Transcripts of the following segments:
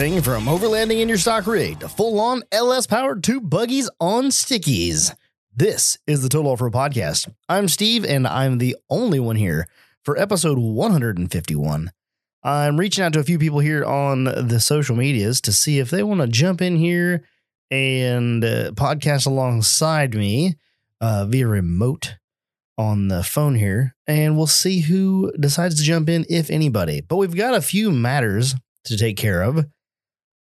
Everything from overlanding in your stock rig to full on LS powered tube buggies on stickies. This is the Total Off Road Podcast. I'm Steve, and I'm the only one here for episode 151. I'm reaching out to a few people here on the social medias to see if they want to jump in here and uh, podcast alongside me uh, via remote on the phone here, and we'll see who decides to jump in, if anybody. But we've got a few matters to take care of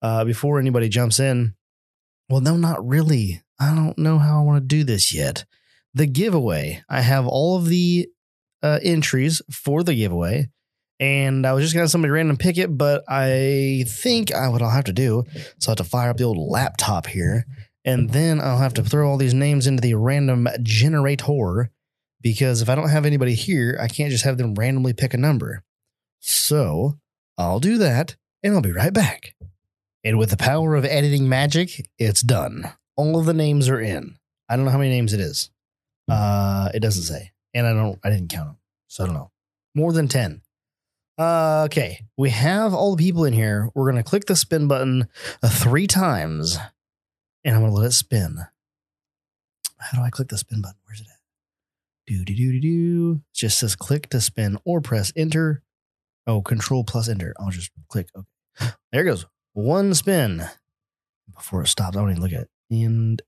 uh, before anybody jumps in. Well, no, not really. I don't know how I want to do this yet. The giveaway. I have all of the uh, entries for the giveaway, and I was just gonna have somebody random pick it, but I think I what I'll have to do. So I have to fire up the old laptop here, and then I'll have to throw all these names into the random generator because if I don't have anybody here, I can't just have them randomly pick a number. So I'll do that, and I'll be right back. And with the power of editing magic, it's done. All of the names are in. I don't know how many names it is. Uh, it doesn't say, and I don't. I didn't count them, so I don't know. More than ten. Uh, okay, we have all the people in here. We're gonna click the spin button uh, three times, and I'm gonna let it spin. How do I click the spin button? Where's it at? Do do do do do. It just says click to spin or press enter. Oh, control plus enter. I'll just click. Okay, there it goes. One spin before it stops. I don't even look at it. And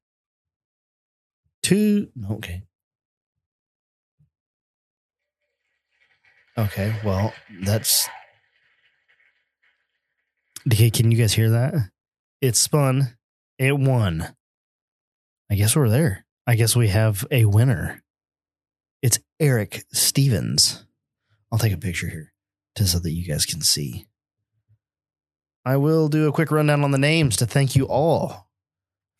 two. Okay. Okay. Well, that's. Okay, can you guys hear that? It spun. It won. I guess we're there. I guess we have a winner. It's Eric Stevens. I'll take a picture here just so that you guys can see. I will do a quick rundown on the names to thank you all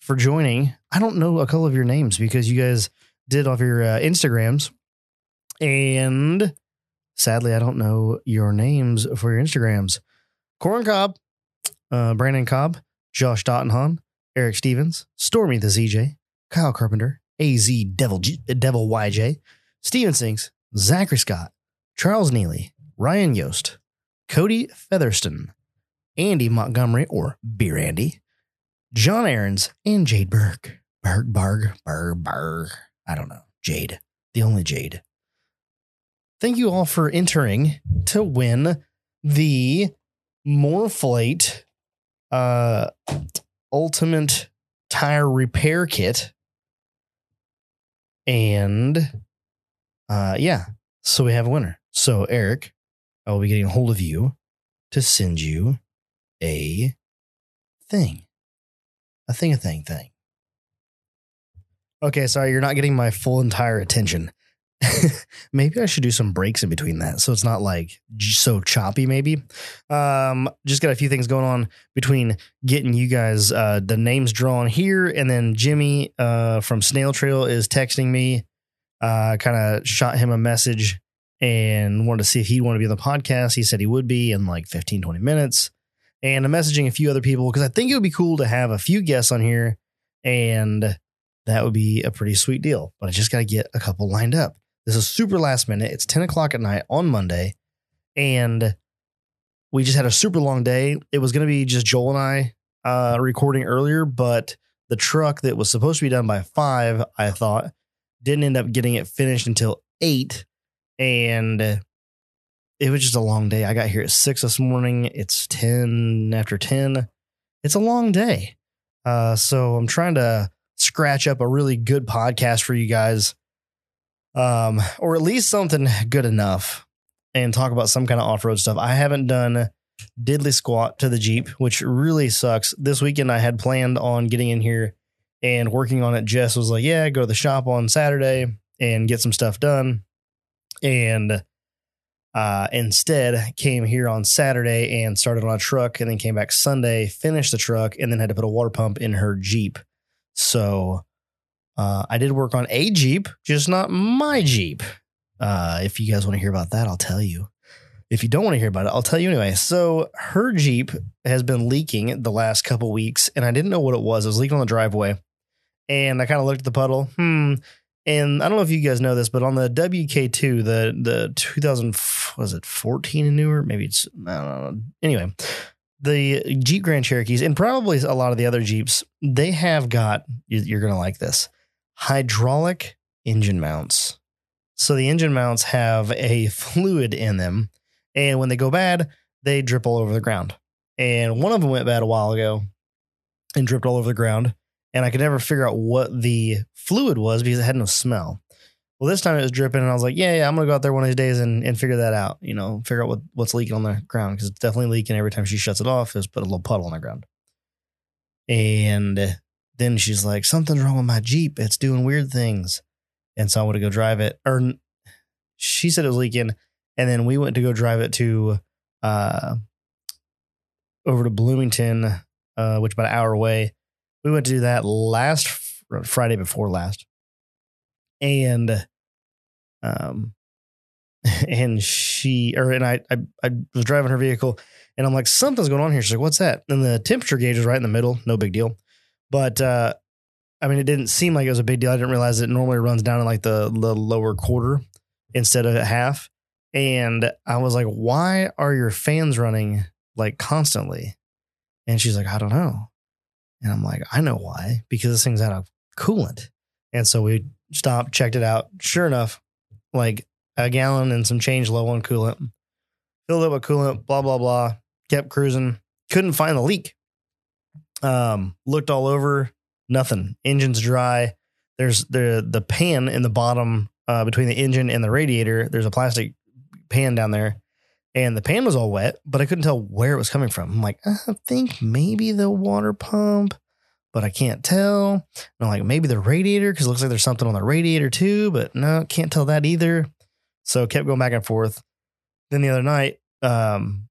for joining. I don't know a couple of your names because you guys did off your uh, Instagrams. And sadly, I don't know your names for your Instagrams. Corin Cobb, uh, Brandon Cobb, Josh Dottenham, Eric Stevens, Stormy the ZJ, Kyle Carpenter, AZ Devil, G- Devil YJ, Steven Sinks, Zachary Scott, Charles Neely, Ryan Yost, Cody Featherston, Andy Montgomery, or Beer Andy, John Aarons, and Jade Burke. Berg, Berg, Berg, Berg. I don't know. Jade. The only Jade. Thank you all for entering to win the MORRFlate uh, Ultimate Tire Repair Kit. And uh, yeah, so we have a winner. So, Eric, I will be getting a hold of you to send you a thing. A thing, a thing, thing. Okay, sorry, you're not getting my full entire attention. maybe I should do some breaks in between that so it's not like so choppy, maybe. Um, just got a few things going on between getting you guys uh, the names drawn here, and then Jimmy uh, from Snail Trail is texting me. Uh, kind of shot him a message and wanted to see if he'd want to be on the podcast. He said he would be in like 15, 20 minutes and I'm messaging a few other people because I think it would be cool to have a few guests on here, and that would be a pretty sweet deal. But I just got to get a couple lined up. This is super last minute. It's 10 o'clock at night on Monday, and we just had a super long day. It was going to be just Joel and I uh, recording earlier, but the truck that was supposed to be done by five, I thought, didn't end up getting it finished until eight. And it was just a long day. I got here at six this morning. It's 10 after 10. It's a long day. Uh, so I'm trying to scratch up a really good podcast for you guys. Um, or at least something good enough and talk about some kind of off-road stuff. I haven't done diddly squat to the Jeep, which really sucks. This weekend I had planned on getting in here and working on it. Jess was like, Yeah, go to the shop on Saturday and get some stuff done. And uh, instead, came here on Saturday and started on a truck, and then came back Sunday, finished the truck, and then had to put a water pump in her Jeep. So uh, I did work on a Jeep, just not my Jeep. Uh, if you guys want to hear about that, I'll tell you. If you don't want to hear about it, I'll tell you anyway. So her Jeep has been leaking the last couple weeks, and I didn't know what it was. It was leaking on the driveway, and I kind of looked at the puddle. Hmm, and I don't know if you guys know this, but on the WK2, the the 2000 was it 14 and newer? Maybe it's I don't know. Anyway, the Jeep Grand Cherokees and probably a lot of the other Jeeps, they have got, you- you're going to like this, hydraulic engine mounts. So the engine mounts have a fluid in them. And when they go bad, they drip all over the ground. And one of them went bad a while ago and dripped all over the ground. And I could never figure out what the fluid was because it had no smell. Well, this time it was dripping, and I was like, "Yeah, yeah, I'm gonna go out there one of these days and, and figure that out. You know, figure out what, what's leaking on the ground because it's definitely leaking every time she shuts it off. Is put a little puddle on the ground." And then she's like, "Something's wrong with my Jeep. It's doing weird things." And so I went to go drive it, or she said it was leaking, and then we went to go drive it to uh over to Bloomington, uh, which about an hour away. We went to do that last Friday before last, and um, and she or and I, I I was driving her vehicle, and I'm like, something's going on here. She's like, what's that? And the temperature gauge was right in the middle, no big deal, but uh, I mean, it didn't seem like it was a big deal. I didn't realize it normally runs down in like the the lower quarter instead of half, and I was like, why are your fans running like constantly? And she's like, I don't know. And I'm like, I know why, because this thing's out of coolant. And so we stopped, checked it out. Sure enough, like a gallon and some change low on coolant. Filled up with coolant, blah, blah, blah. Kept cruising. Couldn't find the leak. Um, looked all over, nothing. Engine's dry. There's the the pan in the bottom uh, between the engine and the radiator. There's a plastic pan down there and the pan was all wet, but I couldn't tell where it was coming from. I'm like, I think maybe the water pump, but I can't tell. And I'm like, maybe the radiator because it looks like there's something on the radiator too, but no, can't tell that either. So kept going back and forth. Then the other night, um,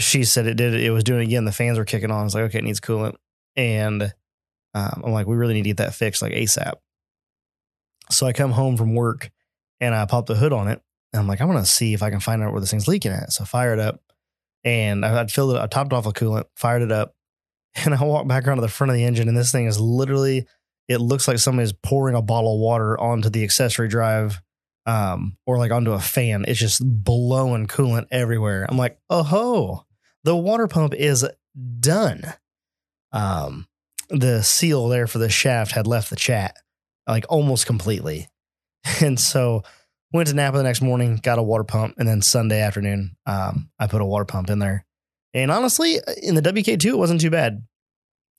she said it did. It was doing it again. The fans were kicking on. I was like, okay, it needs coolant, and um, I'm like, we really need to get that fixed like ASAP. So I come home from work and I pop the hood on it and I'm like, I'm gonna see if I can find out where this thing's leaking at. So I fire it up, and I- I'd filled it. I topped off a coolant, fired it up, and I walked back around to the front of the engine, and this thing is literally. It looks like somebody's pouring a bottle of water onto the accessory drive, um, or like onto a fan. It's just blowing coolant everywhere. I'm like, oh ho, the water pump is done. Um, the seal there for the shaft had left the chat like almost completely, and so went to Napa the next morning, got a water pump, and then Sunday afternoon, um, I put a water pump in there. And honestly, in the WK2, it wasn't too bad.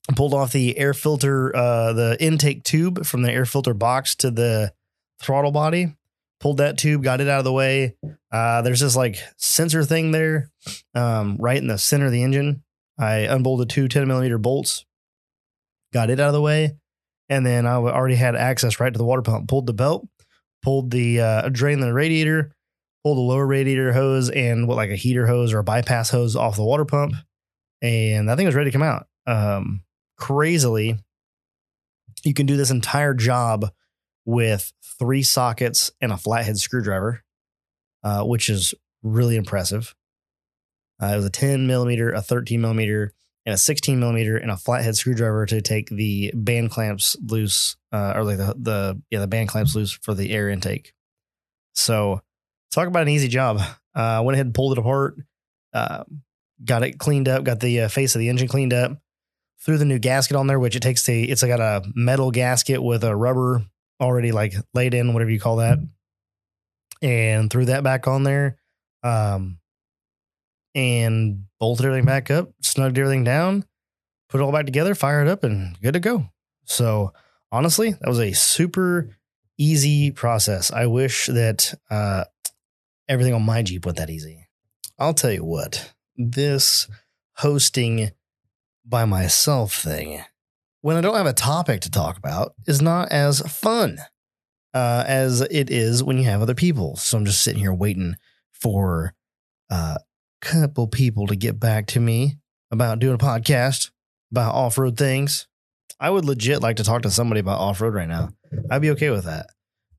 I pulled off the air filter, uh, the intake tube from the air filter box to the throttle body, pulled that tube, got it out of the way. Uh, there's this like sensor thing there, um, right in the center of the engine. I unbolted two 10 millimeter bolts, got it out of the way. And then I already had access right to the water pump, pulled the belt, pulled the uh, drain the radiator, pulled the lower radiator hose and what like a heater hose or a bypass hose off the water pump, and that thing was ready to come out. Um, crazily, you can do this entire job with three sockets and a flathead screwdriver, uh, which is really impressive. Uh, it was a 10 millimeter, a 13 millimeter, and a 16 millimeter, and a flathead screwdriver to take the band clamps loose, uh, or like the the yeah the band clamps loose for the air intake. So, talk about an easy job. Uh, went ahead and pulled it apart, uh, got it cleaned up, got the uh, face of the engine cleaned up, threw the new gasket on there, which it takes the it's got a metal gasket with a rubber already like laid in, whatever you call that, and threw that back on there. Um, and bolted everything back up, snugged everything down, put it all back together, fired it up, and good to go. So honestly, that was a super easy process. I wish that uh, everything on my Jeep went that easy. I'll tell you what, this hosting by myself thing, when I don't have a topic to talk about, is not as fun uh, as it is when you have other people. So I'm just sitting here waiting for uh, couple people to get back to me about doing a podcast about off road things. I would legit like to talk to somebody about off road right now. I'd be okay with that,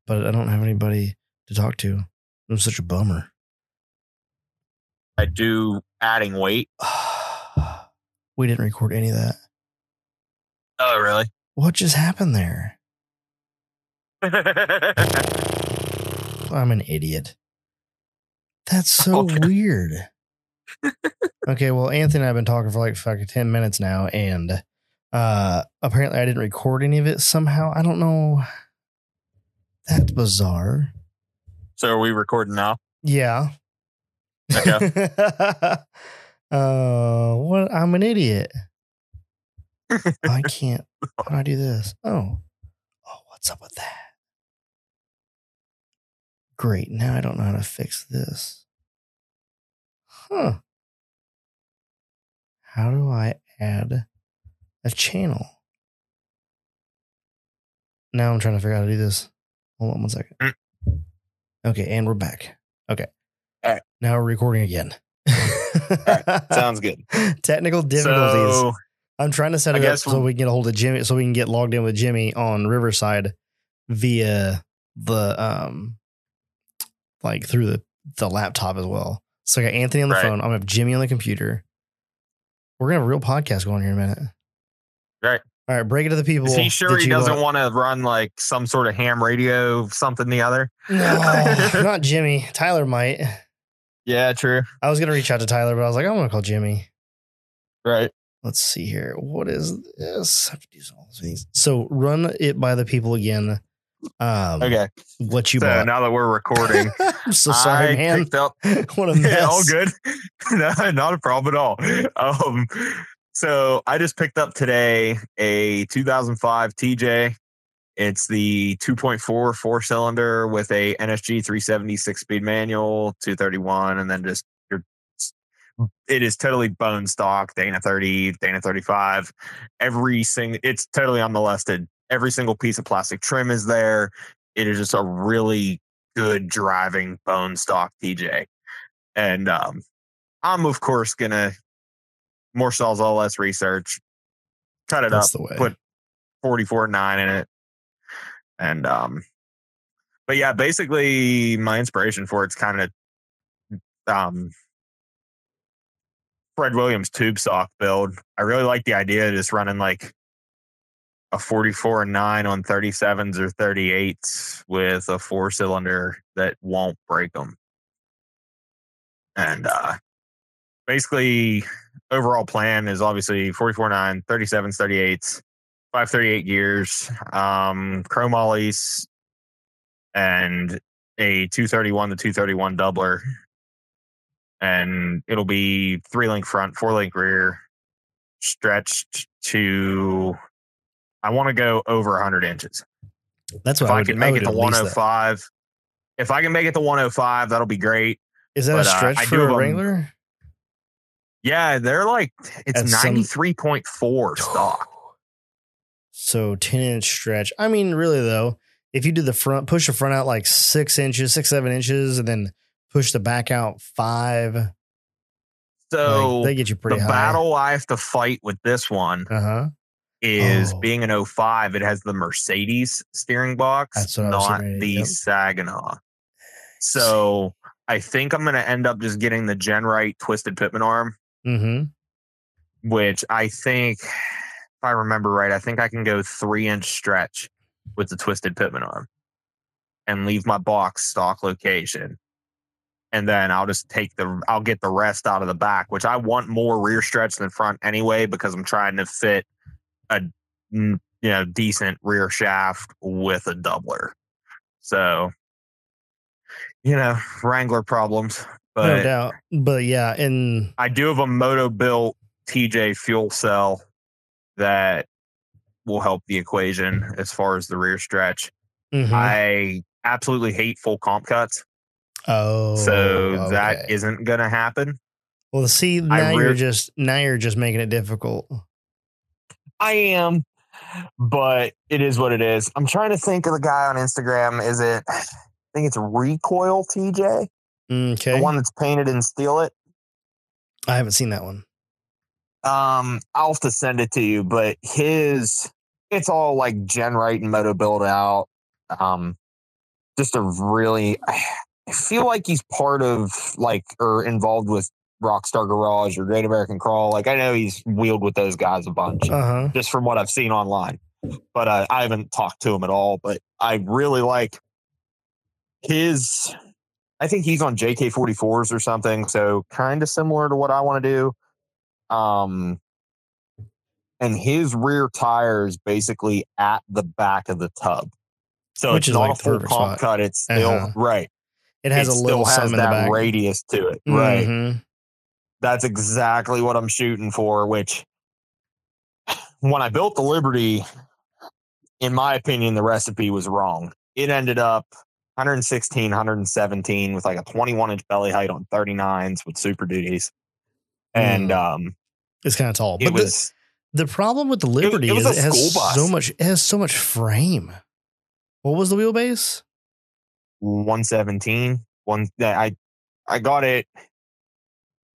but I don't have anybody to talk to. I'm such a bummer. I do adding weight. we didn't record any of that. Oh, really? What just happened there? I'm an idiot. That's so weird. Okay, well, Anthony and I have been talking for like fucking 10 minutes now, and uh apparently I didn't record any of it somehow. I don't know. That's bizarre. So are we recording now? Yeah. Okay. uh what I'm an idiot. I can't how do I do this? Oh. Oh, what's up with that? Great. Now I don't know how to fix this. Huh. How do I add a channel? Now I'm trying to figure out how to do this. Hold on one second. Mm. Okay, and we're back. Okay. All right. Now we're recording again. Sounds good. Technical difficulties. So I'm trying to set it up so we can get a hold of Jimmy, so we can get logged in with Jimmy on Riverside via the um, like through the the laptop as well. So I got Anthony on the Right. phone. I'm gonna have Jimmy on the computer. We're gonna have a real podcast going here in a minute. Right. All right, break it to the people. is he sure he doesn't want to run like some sort of ham radio, something the other? No, not Jimmy. Tyler might. Yeah, true. I was gonna reach out to Tyler, but I was like, I'm gonna call Jimmy. Right. Let's see here. What is this? I have to do all these things. So run it by the people again. Um, Okay. what you so bought? now that we're recording, I'm so sorry, I man. picked up what a mess. all good. no, not a problem at all. Um, so I just picked up today a 2005 TJ. It's the 2.4 four cylinder with a NSG 376 speed manual, 231, and then just your. It is totally bone stock, Dana 30, Dana 35. Every single, it's totally unmolested. Every single piece of plastic trim is there. It is just a really good driving bone stock TJ. And um, I'm of course gonna more cells, all less research, cut it That's up, the way. put 44 9 in it. And um but yeah, basically my inspiration for it's kind of um Fred Williams tube sock build. I really like the idea of just running like a 44 and 9 on 37s or 38s with a four cylinder that won't break them. And uh basically overall plan is obviously 44 9, 37s, 38s, 538 gears, um, chromolies, and a 231 to 231 doubler. And it'll be three link front, four link rear, stretched to, I want to go over 100 inches. That's If what I, I, would, can make would it to at least that. 105, if I can make it to 105, that'll be great. Is that but, a uh, stretch I for a Wrangler? Yeah, they're like, it's At some- 93.4 stock. So 10 inch stretch. I mean, really though, if you do the front, push the front out like six inches, six, seven inches, and then push the back out five, So like, they get you the pretty high. The battle I have to fight with this one Uh huh. Is Oh. being an 05, it has the Mercedes steering box, That's what I was not getting ready to- the yep. Saginaw. So I think I'm going to end up just getting the Gen Right twisted Pitman arm, Mm-hmm. which I think, if I remember right, I think I can go three inch stretch with the twisted Pitman arm and leave my box stock location. And then I'll just take the, I'll get the rest out of the back, which I want more rear stretch than front anyway, because I'm trying to fit a, you know, decent rear shaft with a doubler. So, you know, Wrangler problems, no but doubt. But yeah, and I do have a Motobilt TJ fuel cell that will help the equation as far as the rear stretch. mhm. I absolutely hate full comp cuts, oh, so that okay. isn't going to happen. well. See, now you're just now you're just making it difficult. I am, but it is what it is. I'm trying to think of the guy on Instagram. Is it? I think it's Recoil TJ, Okay, the one that's painted in steel. It. I haven't seen that one. Um, I'll have to send it to you, but his it's all like Gen Right and Motobilt out. Um, just a really, I feel like he's part of like or involved with Rockstar Garage or Great American Crawl. Like I know he's wheeled with those guys a bunch, Uh huh. just from what I've seen online. But uh, I haven't talked to him at all. But I really like his I think he's on JK44s or something. So kind of similar to what I want to do. Um, and his rear tire is basically at the back of the tub. So Which it's is not like a full spot. cut. It's still Uh-huh. right. It has it a little has something in the that radius to it. Right. That's exactly what I'm shooting for, which when I built the Liberty, in my opinion, the recipe was wrong. It ended up 116, 117 with like a 21 inch belly height on 39s with super duties. And um, It's kind of tall. it But the, was the problem with the Liberty it was is it has bus. so much. It has so much frame. What was the wheelbase? 117. One I I got it.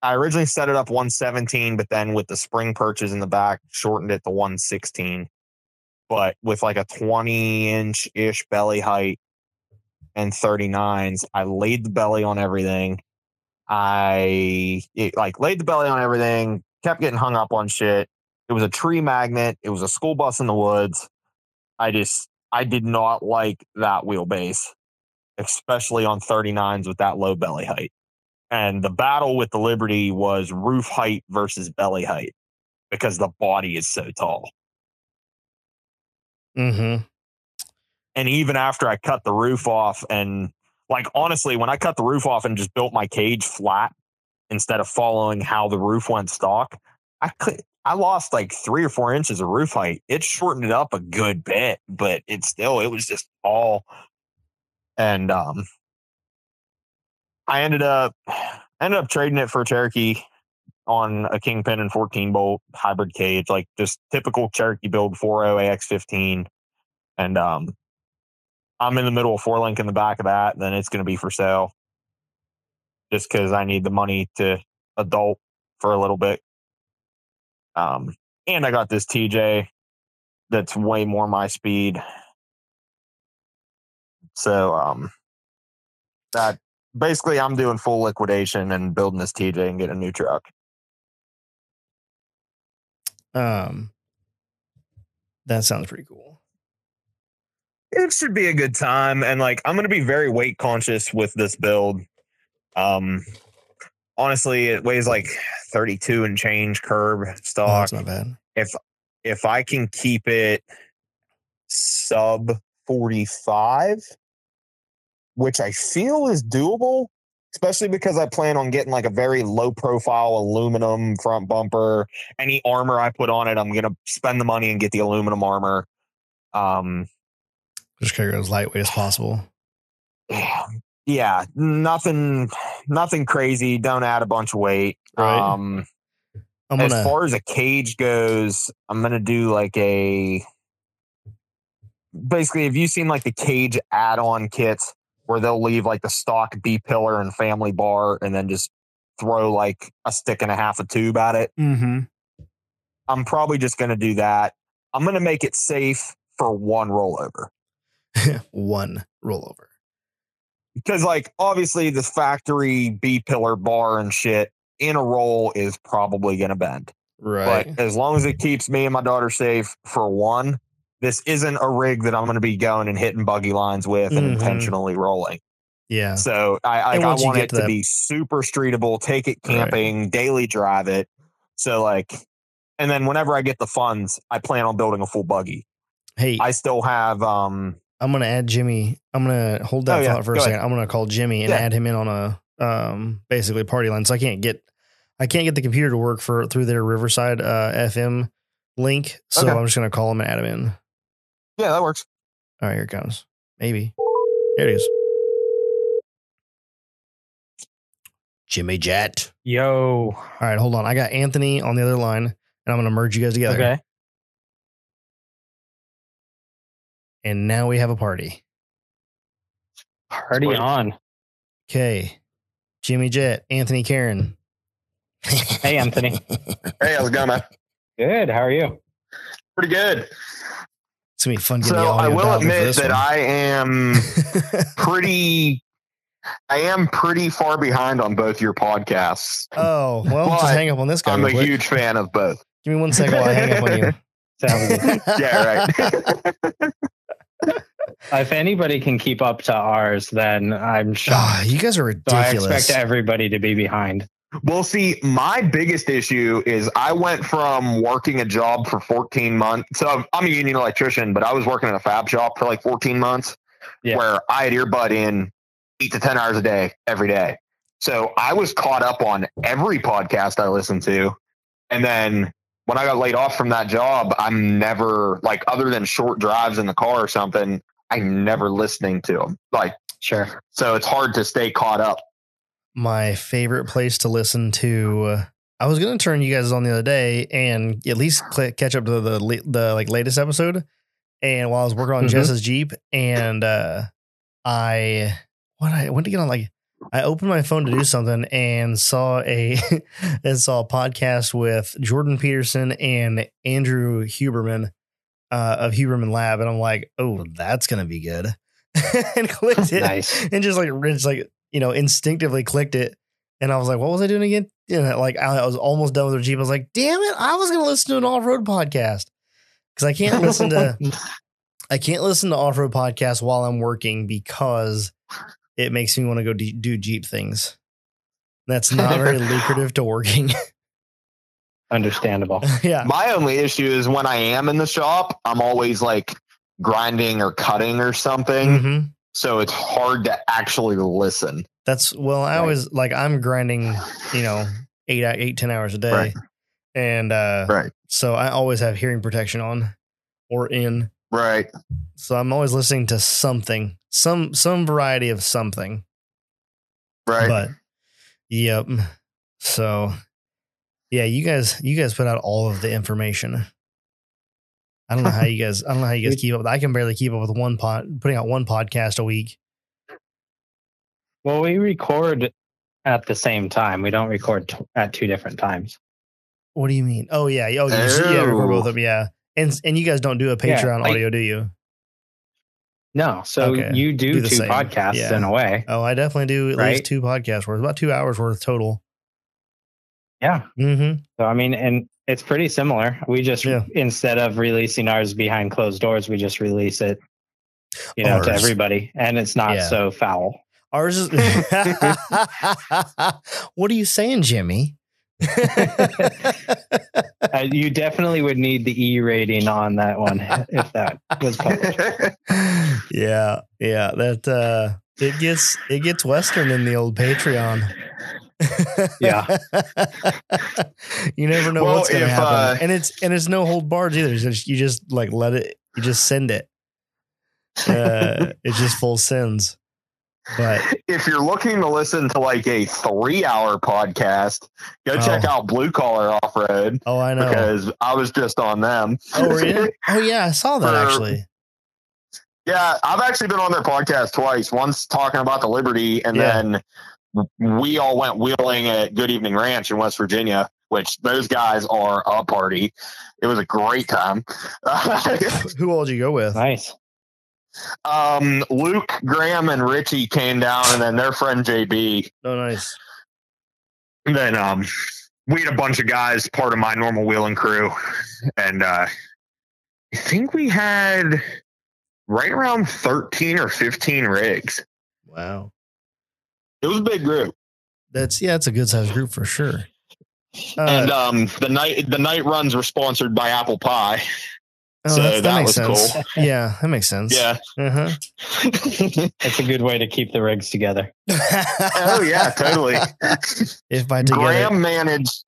I originally set it up 117, but then with the spring perches in the back, shortened it to 116. But with like a 20 inch ish belly height and 39s, I laid the belly on everything. I it, like laid the belly on everything, kept getting hung up on shit. It was a tree magnet. It was a school bus in the woods. I just I did not like that wheelbase especially on 39s with that low belly height. And the battle with the Liberty was roof height versus belly height because the body is so tall. Mm-hmm. And even after I cut the roof off, and like honestly, when I cut the roof off and just built my cage flat instead of following how the roof went stock, I could. I lost like three or four inches of roof height. It shortened it up a good bit, but it still it was just all and um I ended up ended up trading it for Cherokee on a Kingpin and 14 bolt hybrid cage, like just typical Cherokee build 40 AX15. And um I'm in the middle of four link in the back of that, then it's gonna be for sale. Just because I need the money to adult for a little bit. Um and I got this TJ that's way more my speed. So um that basically I'm doing full liquidation and building this TJ and getting a new truck. Um, that sounds pretty cool. It should be a good time and like I'm going to be very weight conscious with this build. Um honestly, it weighs like 32 and change curb Oh, stock. that's not bad. If if I can keep it sub 45, which I feel is doable, especially because I plan on getting like a very low profile aluminum front bumper. Any armor I put on it, I'm going to spend the money and get the aluminum armor. Um, Just carry it as lightweight as possible. yeah, nothing, nothing crazy. Don't add a bunch of weight. Right. Um, I'm as gonna. far as a cage goes, I'm gonna do like a basically. Have you seen like the cage add-on kits where they'll leave like the stock B pillar and family bar, and then just throw like a stick and a half of tube at it? mm-hmm. I'm probably just gonna do that. I'm gonna make it safe for one rollover one rollover. because, like, obviously the factory B pillar bar and shit in a roll is probably gonna bend. Right. But as long as it keeps me and my daughter safe for one, this isn't a rig that I'm going to be going and hitting buggy lines with and Mhm. intentionally rolling. yeah. So I, I, I want it to to that- be super streetable, take it Right. camping, daily drive it. So like, and then whenever I get the funds, I plan on building a full buggy. Hey, I still have, um, I'm gonna add Jimmy. I'm gonna hold that Oh, yeah. thought for a second. ahead. I'm gonna call Jimmy and Yeah. add him in on a um basically party line. So I can't get I can't get the computer to work for through their Riverside uh, FM link. So Okay. I'm just gonna call him and add him in. Yeah, that works. All right, here it comes. Maybe. Here it is. Jimmy Jet. Yo. All right, hold on. I got Anthony on the other line, and I'm gonna merge you guys together. Okay. And now we have a party. Party on. Okay. Jimmy Jet, Anthony Karen. Hey, Anthony. Hey, how's it going, man? Good. How are you? Pretty good. It's gonna be fun getting So the I will dialed in for admit that one. I am pretty I am pretty far behind on both your podcasts. Oh, well, just hang up on this guy. I'm a quick. huge fan of both. Give me one second while I hang up on you. Yeah, right. if anybody can keep up to ours, then I'm shocked. Ah, you guys are so I expect everybody to be behind. Well, see, my biggest issue is I went from working a job for 14 months. So I'm a union electrician, but I was working in a fab shop for like 14 months Yeah. where I had earbud in eight to 10 hours a day, every day. So I was caught up on every podcast I listened to. And then when I got laid off from that job, I'm never like, other than short drives in the car or something, I'm never listening to them. Like, Sure. so it's hard to stay caught up. My favorite place to listen to. I was going to turn you guys on the other day and at least cl- catch up to the la- the like latest episode. And while I was working on Mhm. Jess's Jeep, and uh, I what I went to get on like I opened my phone to do something and saw a and saw a podcast with Jordan Peterson and Andrew Huberman uh, of Huberman Lab, and I'm like, oh, that's gonna be good, and clicked it Nice. and just like just like you know instinctively clicked it. And i was like what was i doing again? You know, like I, I was almost done with the jeep i was like damn it i was gonna listen to an off-road podcast. Because i can't listen to i can't listen to off-road podcasts while i'm working because it makes me want to go de- do jeep things. That's not very lucrative to working. Understandable. yeah. My only issue is when I am in the shop, I'm always like grinding or cutting or something. Mhm. So it's hard to actually listen. that's well i Right. always like i'm grinding you know eight eight ten hours a day Right. and uh Right. so i always have hearing protection on or in Right. So I'm always listening to something, some some variety of something. Right. But yep. So yeah, you guys you guys put out all of the information. I don't know how you guys I don't know how you guys keep up. with I can barely keep up with one pod putting out one podcast a week. Well, we record at the same time. We don't record t- at two different times. What do you mean? Oh yeah, oh you yeah, record both Oh. of them, yeah. And and you guys don't do a Yeah, Patreon like- audio, do you? No, so Okay. you do, Do two same. podcasts Yeah. in a way. Oh, I definitely do at least two podcasts worth, about two hours worth total. Yeah. Mm-hmm. So I mean, and it's pretty similar. We just Yeah. instead of releasing ours behind closed doors, we just release it, you know, to everybody, and it's not Yeah. so foul. Ours is. what are you saying, Jimmy? Uh, you definitely would need the E rating on that one if that was published. yeah, yeah. That uh it gets it gets western in the old Patreon. Yeah. you never know Well, what's gonna if, happen. uh, and it's and it's no hold bars either. It's just- you just like let it you just send it. Uh it's just full sends. But if you're looking to listen to like a three hour podcast, go check Oh. out Blue Collar Off Road oh I know. because I was just on them. oh really? Oh yeah, I saw that For- actually. Yeah, I've actually been on their podcast twice. Once talking about the Liberty, and Yeah. then we all went wheeling at Good Evening Ranch in West Virginia, which those guys are a party. It was a great time. Who all did you go with? Nice. um, Luke, Graham, and Richie came down, and then their friend JB. Oh nice. And then um, we had a bunch of guys, part of my normal wheeling crew, and uh, I think we had right around thirteen or fifteen rigs. Wow. It was a big group. That's yeah, it's a good sized group for sure. Uh, and um, the night the night runs were sponsored by Apple Pie. oh, so that's- that makes was sense. Yeah, that makes sense. Yeah. Uh-huh. It's a good way to keep the rigs together. oh yeah, totally. if by together, Graham managed.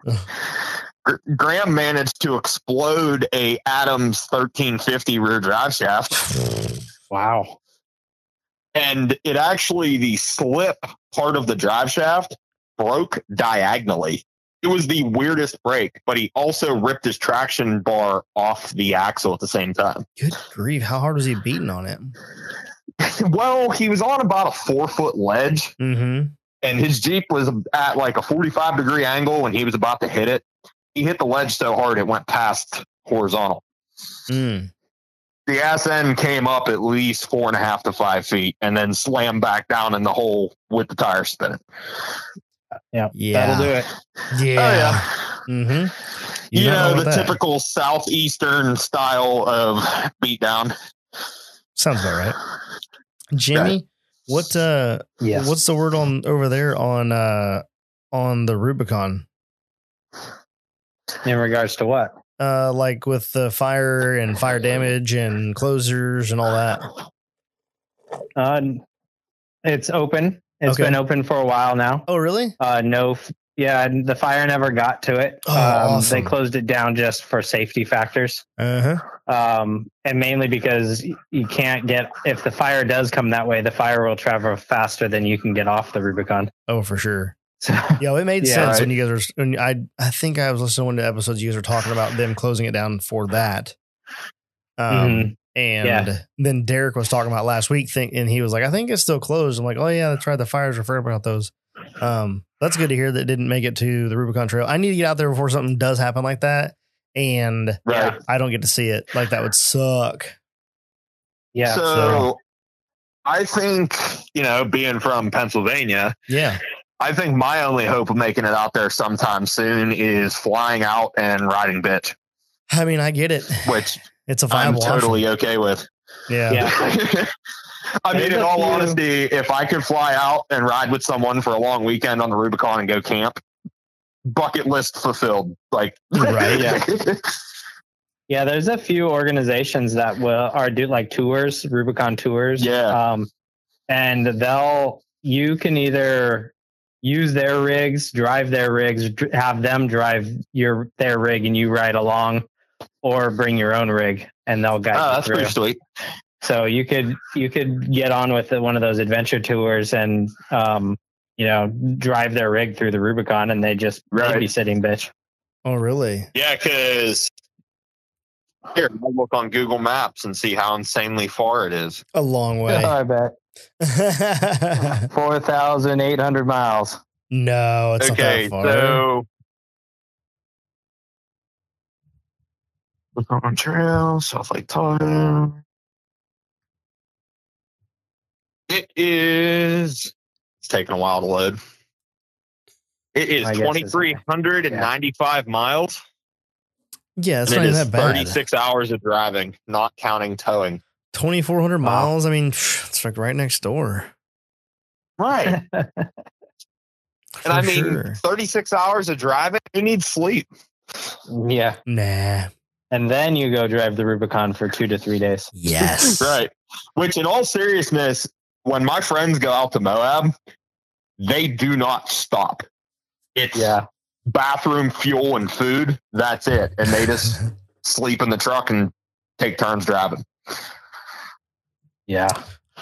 Graham managed to explode a Adams 1350 rear drive shaft, Wow. and it actually the slip part of the drive shaft broke diagonally. It was the weirdest break, but he also ripped his traction bar off the axle at the same time. good grief, how hard was he beating on it? well, he was on about a four foot ledge, Mm-hmm. and his Jeep was at like a 45 degree angle when he was about to hit it. He hit the ledge so hard it went past horizontal. Mm. The ass end came up at least four and a half to five feet and then slammed back down in the hole with the tire spinning. Yeah. Yeah. That'll do it. Yeah. Oh, yeah. Mm-hmm. You know, the typical southeastern style of beatdown. Sounds about right. Jimmy, what uh Yes. what's the word on over there on uh on the Rubicon? in regards to what? Uh like with the fire and fire damage and closers and all that. Uh, it's open. It's Okay. been open for a while now. Oh really? Uh, no, yeah, the fire never got to it. Oh, um, awesome. They closed it down just for safety factors. Uh-huh. um, and mainly because you can't get if the fire does come that way, the fire will travel faster than you can get off the Rubicon. Oh for sure. So Yeah, it made Yeah, sense right. when you guys were. When I I think I was listening to one of the episodes you guys were talking about them closing it down for that. Um, Mhm. and Yeah. then Derek was talking about last week, think, and he was like, "I think it's still closed." I'm like, "Oh yeah, that's right. The fires were about those." Um, that's good to hear that it didn't make it to the Rubicon Trail. I need to get out there before something does happen like that, and Right. I don't get to see it. Like that would suck. yeah, so, so- I think, you know, being from Pennsylvania, Yeah, I think my only hope of making it out there sometime soon is flying out and riding bitch, I mean, I get it. which It's a I'm viable option. totally okay with. Yeah. Yeah. I mean, There's in all few- honesty, if I could fly out and ride with someone for a long weekend on the Rubicon and go camp, bucket list fulfilled. Like, Right, yeah. yeah. There's a few organizations that will are do like tours, Rubicon tours. Yeah. um, and they'll you can either use their rigs, drive their rigs, have them drive your their rig, and you ride along, or bring your own rig, and they'll guide oh, you that's through. pretty sweet. So you could you could get on with one of those adventure tours and um, you know drive their rig through the Rubicon, and they just Right. sitting bitch. Oh, really? Yeah, because here, I'll look on Google Maps and see how insanely far it is. A long way. I bet four thousand eight hundred miles. no, it's okay, not that far. so look on trail, South Lake Tahoe. It is. It's taking a while to load. It is I guess it's- 2,395 miles. yeah, it's and not it even is that bad. 36 hours of driving, not counting towing. 2,400 Wow. miles. I mean, it's like right next door. Right. And I mean, sure. 36 hours of driving, you need sleep. yeah, nah. and then you go drive the Rubicon for two to three days. Yes. Right. Which, in all seriousness, when my friends go out to Moab, they do not stop. It's Yeah, bathroom, fuel, and food. That's it. And they just sleep in the truck and take turns driving. Yeah.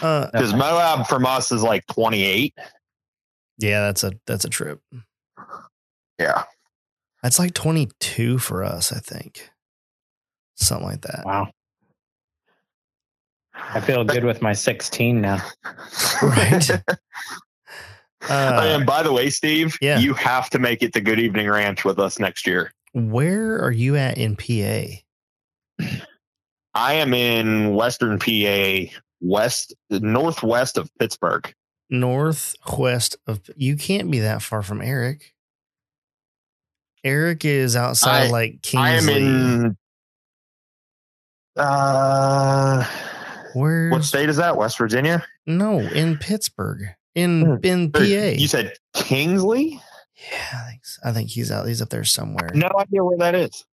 Uh, Because Moab from us is like 28. yeah, that's a that's a trip. Yeah. That's like 22 for us, I think. Something like that. Wow. I feel good with my 16 now. Right. Uh, and by the way, Steve, yeah. you have to make it to Good Evening Ranch with us next year. where are you at in PA? I am in Western PA, west, northwest of Pittsburgh. Northwest of you can't be that far from Eric. Eric is outside I- like I am Kingsley. in. Uh, Where? what state is that? West Virginia. No, in Pittsburgh. In in PA. You said Kingsley? yeah, I think, so. I think he's out. He's up there somewhere. No idea where that is.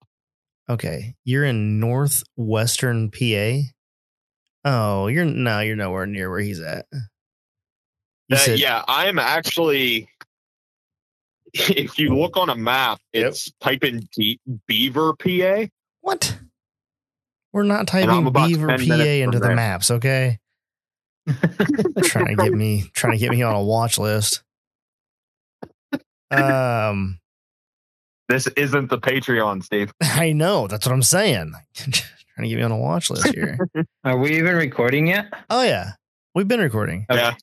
Okay, you're in northwestern PA. Oh, you're no, you're nowhere near where he's at. Uh, said, yeah, I am actually. If you look on a map, Yep. it's type in Be- Beaver, PA. What? We're not typing Beaver PA into the maps, okay? trying to get me trying to get me on a watch list. Um, This isn't the Patreon, Steve. I know that's what I'm saying. Trying to get me on a watch list here. Are we even recording yet? oh yeah, we've been recording. Okay. Yeah.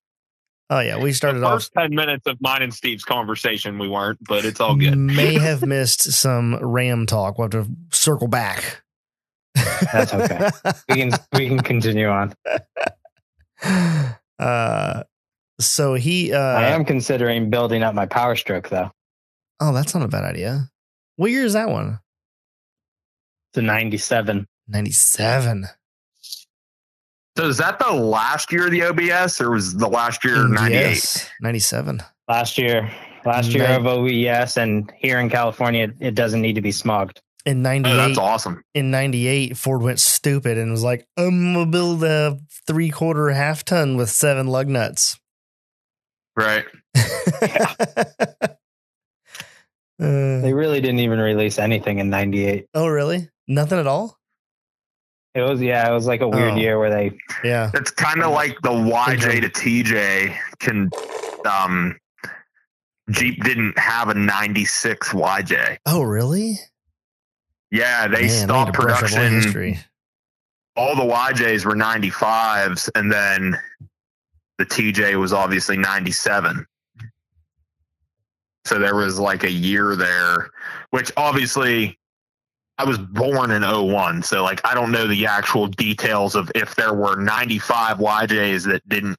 Oh yeah, we started off. First 10 minutes of mine and Steve's conversation, we weren't, but it's all good. May have missed some RAM talk. We'll have to circle back. That's okay. We can we can continue on. uh, so he. Uh, I am considering building up my power stroke though. Oh, that's not a bad idea. What year is that one? It's a 97. 97. So is that the last year of the OBS or was the last year Mm, 98? Yes, 97. Last year, last year Nin- of OBS, and here in California, it doesn't need to be smogged. In Oh, 98, that's awesome. in 98, Ford went stupid and was like, I'm going to build a three quarter half ton with seven lug nuts. Right. Uh, They really didn't even release anything in '98. oh, really? Nothing at all? It was yeah, it was like a weird Oh. year where they Yeah. It's kind of like the YJ to TJ can um Jeep didn't have a 96 YJ. Oh, really? Yeah, they Man, stopped to brush up on production. All the YJs were 95s and then the TJ was obviously 97. So there was like a year there, which obviously I was born in 01. So like I don't know the actual details of if there were 95 YJs that didn't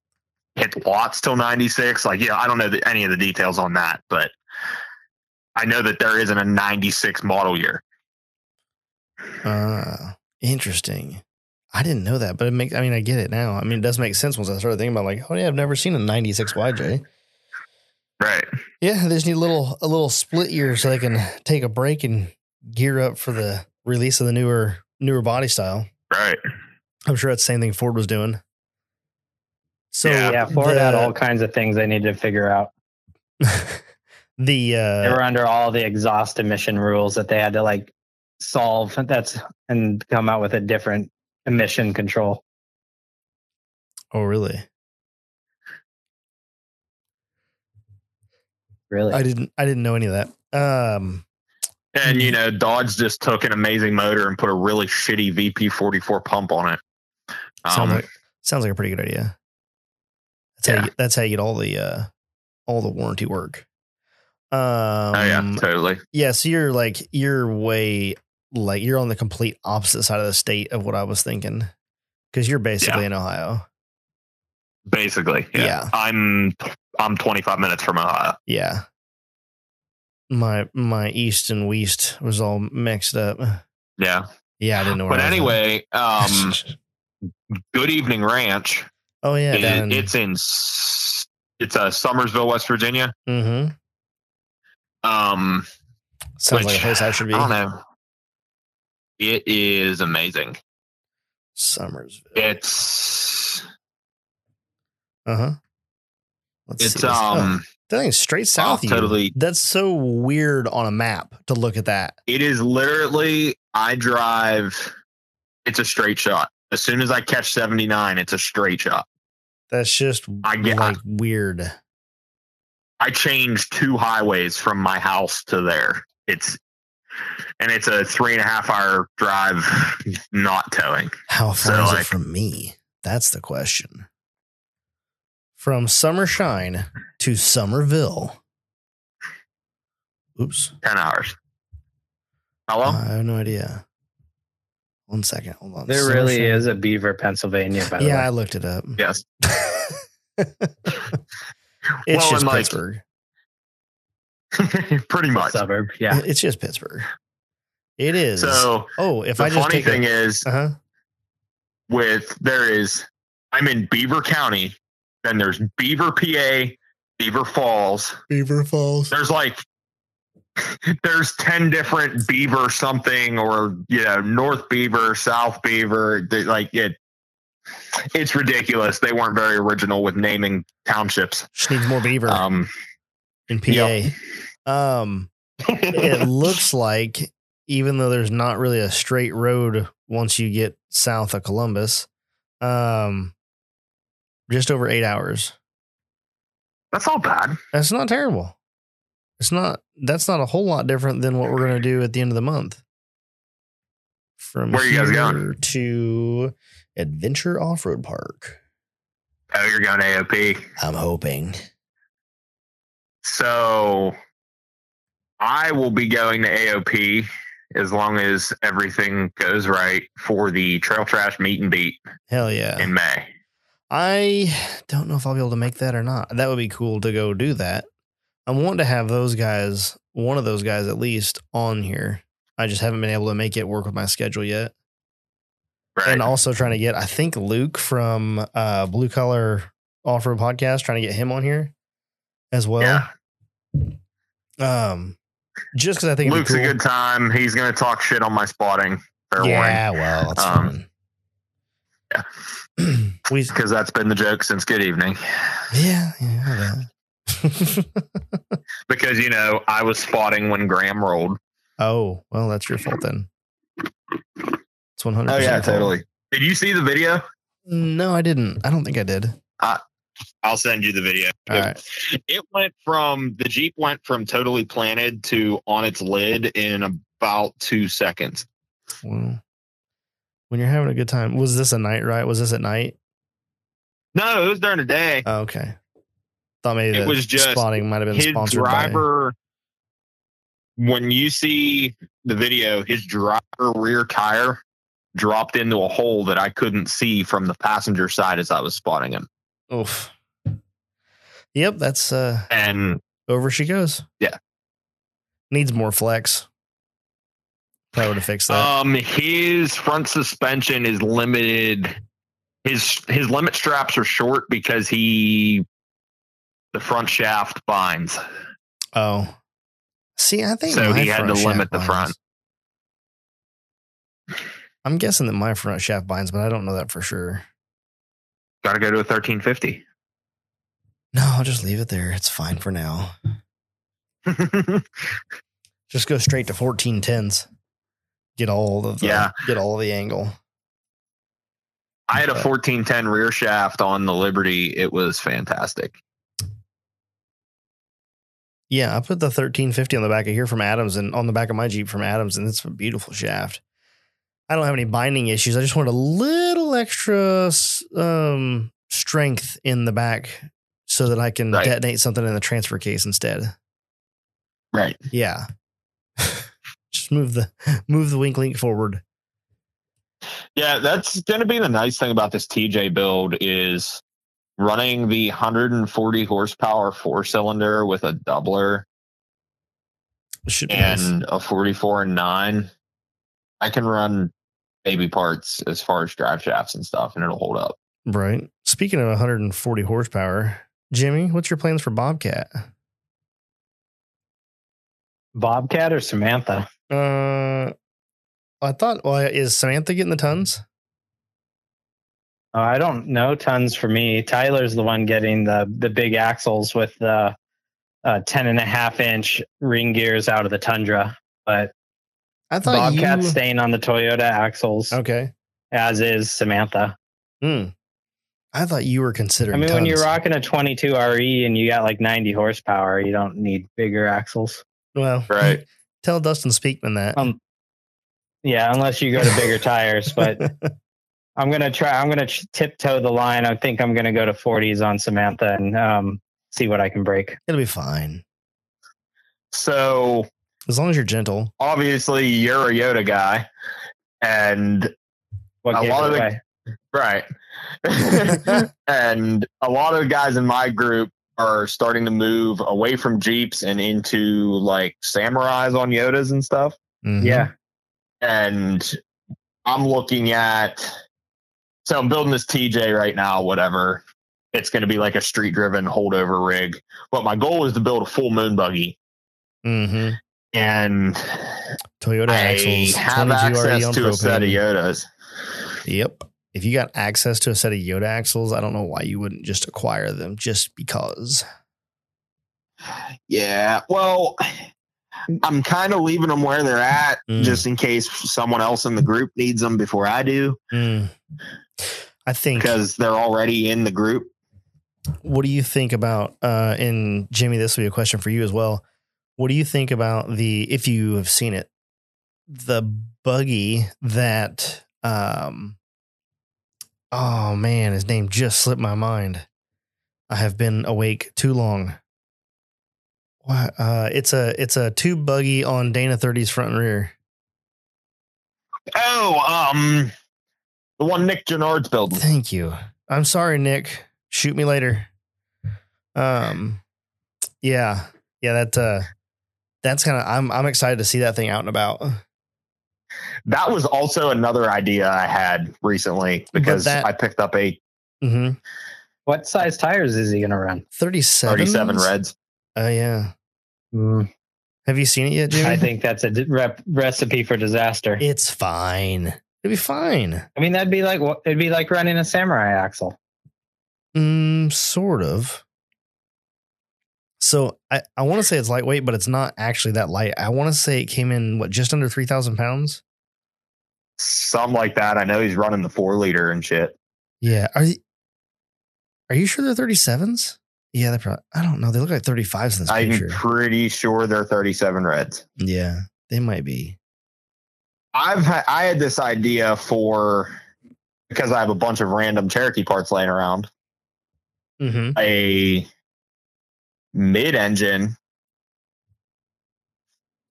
hit lots till 96. Like, yeah, I don't know the, any of the details on that, but I know that there isn't a 96 model year. Uh, interesting. I didn't know that, but it makes, I mean, I get it now. I mean, it does make sense once I started thinking about like, oh yeah, I've never seen a 96 YJ. Right. Yeah, they just need a little, a little split year so they can take a break and gear up for the release of the newer, newer body style. Right. I'm sure that's the same thing Ford was doing. So Yeah. yeah Ford the, had all kinds of things they needed to figure out. the uh, They were under all the exhaust emission rules that they had to like solve. That's and come out with a different emission control. oh really? Really, I didn't, I didn't know any of that. Um, And you know, Dodge just took an amazing motor and put a really shitty VP44 pump on it. sounds Um, like sounds like a pretty good idea. That's how you, that's how you get all the uh, all the warranty work. Um, oh yeah, totally. yeah. So you're like you're way like you're on the complete opposite side of the state of what I was thinking because you're basically in Ohio. Basically, yeah. Yeah. I'm I'm 25 minutes from Ohio. Yeah. My my east and west was all mixed up. Yeah, Yeah, I didn't know. But I was at. anyway, um, Good Evening Ranch. oh yeah, it- in, it's in it's uh, Summersville, West Virginia. mm-hmm. Um, sounds like a which, place I should be. I don't know. It is amazing. Summersville. It's Uh huh. Let's it's. Oh, um that thing's straight oh, south. of you. totally- That's so weird on a map to look at that. it is literally I drive. It's a straight shot. As soon as I catch 79, it's a straight shot. That's just I get- like weird. I changed two highways from my house to there. It's and it's a three and a half hour drive, not towing. How So, far is like- it from me? That's the question. From Summershine to Summersville. Oops. Ten hours. Hello. I have no idea. One second. Hold on. there really is a Beaver, Pennsylvania. By the way. Yeah, way. I looked it up. yes. It's Well, just like, Pittsburgh. Pretty much. suburb. Yeah, It's just Pittsburgh. It is. So oh, if the I just funny take thing a, is, uh-huh. with there is, I'm in Beaver County. Then there's Beaver, PA, Beaver Falls. Beaver Falls. There's like there's 10 different beaver something or you know north beaver south beaver They- like it it's ridiculous they weren't very original with naming townships Just needs more beaver um in PA. Um, it looks like even though there's not really a straight road once you get south of Columbus, um, just over eight hours. That's not bad That's not terrible. It's not. That's not a whole lot different than what we're going to do at the end of the month. From Where are you guys going? to Adventure Off Road Park. oh you're going aop I'm hoping. so i will be going to aop as long as everything goes right for the trail trash meet and beat Hell yeah! in may I don't know if I'll be able to make that or not. That would be cool to go do that. I want to have those guys, one of those guys at least, on here. I just haven't been able to make it work with my schedule yet. Right. and also trying to get I think Luke from uh Blue Collar Off Road Podcast trying to get him on here as well. yeah. Um, just because I think Luke's a good time. He's going to talk shit on my spotting. Fair yeah, well, that's Um, fine. we Because that's been the joke since good evening. yeah yeah. Because, you know, I was spotting when Graham rolled. oh well, that's your fault then. It's one hundred. Oh, yeah, totally. Did you see the video? No, I didn't. I don't think I did. I'll send you the video. All right. It went from the Jeep went from totally planted to on its lid in about two seconds. Well, when you're having a good time, was this a night ride? Was this at night? No, it was during the day. Oh, okay. Thought maybe It the was just spotting might have been his sponsored by. driver when you see the video his driver rear tire dropped into a hole that i couldn't see from the passenger side as i was spotting him Oof. Yep, that's uh and over she goes. Yeah. Needs more flex. Probably would have fixed that. um his front suspension is limited his his limit straps are short because he the front shaft binds oh. See, I think so he had to limit the binds. front I'm guessing that my front shaft binds, but I don't know that for sure. gotta go to a 1350 No, I'll just leave it there. It's fine for now. Just go straight to 1410s. Get all of the Yeah. get all the angle. i had a 1410 rear shaft on the liberty it was fantastic Yeah, I put the 1350 on the back of here from Adams and on the back of my Jeep from Adams, and it's a beautiful shaft. I don't have any binding issues. I just want a little extra um, strength in the back so that I can Right. detonate something in the transfer case instead. right Yeah. Just move the move the wink link forward. Yeah, that's going to be the nice thing about this TJ build is running the 140 horsepower four cylinder with a doubler It should be nice. and a 44 and 9. I can run baby parts as far as drive shafts and stuff and it'll hold up. Right. Speaking of 140 horsepower, Jimmy, what's your plans for Bobcat? Bobcat or Samantha? Uh, I thought, well, is Samantha getting the tons? Oh, I don't know tons for me. Tyler's the one getting the the big axles with the uh, 10 and a half inch ring gears out of the Tundra. But I thought Bobcat's you. staying on the Toyota axles, Okay. as is Samantha. Hmm. I thought you were considering. I mean, when you're rocking a 22 RE and you got like 90 horsepower, you don't need bigger axles. well, Right. Tell Dustin Speakman that. Um, Yeah, unless you go to bigger tires. But I'm gonna try. I'm gonna tiptoe the line. I think I'm gonna go to 40s on Samantha and um, see what I can break. It'll be fine So as long as you're gentle. obviously you're a Yota guy and What A lot of the- Right. and a lot of the guys in my group are starting to move away from Jeeps and into like samurais on Yotas and stuff. Mhm. Yeah, And I'm looking at, so I'm building this TJ right now, whatever. It's going to be like a street driven holdover rig. But my goal is to build a full moon buggy. Mhm. And Toyota I axles. have access on to a set of. Yotas. Yep. If you got access to a set of Yota axles, I don't know why you wouldn't just acquire them just because. Yeah. Well, I'm kind of leaving them where they're at Mm. just in case someone else in the group needs them before I do Mm. I think. because they're already in the group. What do you think about? Uh, and Jimmy, this will be a question for you as well. What do you think about the if you have seen it, the buggy that? Um, oh man, his name just slipped my mind. I have been awake too long. What? Uh, it's a it's a tube buggy on Dana 30's front and rear. Oh, um, the one Nick Gennard's building. Thank you. I'm sorry, Nick. Shoot me later. Um, yeah, yeah. That uh, that's kind of. I'm I'm excited to see that thing out and about. That was also another idea I had recently because that- I picked up a hmm What size tires is he going to run? 37. 37 Reds. Oh, yeah. Mm, Have you seen it yet, Jimmy? I think that's a rep- recipe for disaster. it's fine. It'd be fine. I mean, that'd be like it'd be like running a samurai axle. Mm, sort of. So I, I want to say it's lightweight, but it's not actually that light. I want to say it came in what just under three thousand pounds. Something like that. I know he's running the four liter and shit. Yeah. Are you, are you sure they're thirty sevens? Yeah, they're probably. I don't know. They look like thirty fives in this I'm picture. pretty sure they're 37 Reds. yeah, they might be. I've had, I had this idea for because I have a bunch of random Cherokee parts laying around. Mm-hmm. A mid-engine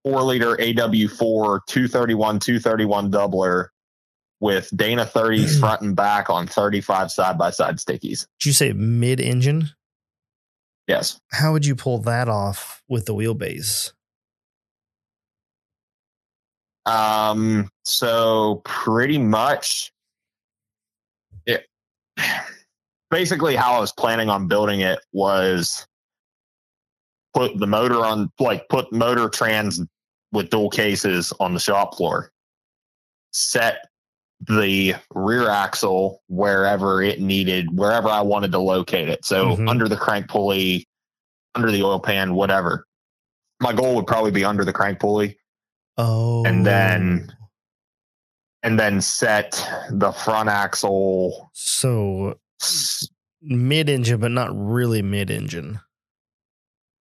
four liter AW4 231 231 doubler with Dana 30s front and back on 35 side by side stickies. Did you say mid engine? Yes. How would you pull that off with the wheelbase? Um, so pretty much it basically how I was planning on building it was put the motor on like put motor trans with dual cases on the shop floor. Set the rear axle wherever it needed, wherever I wanted to locate it. So Mhm. under the crank pulley, under the oil pan, whatever. My goal would probably be under the crank pulley Oh, And then- and then set the front axle so mid engine, but not really mid engine.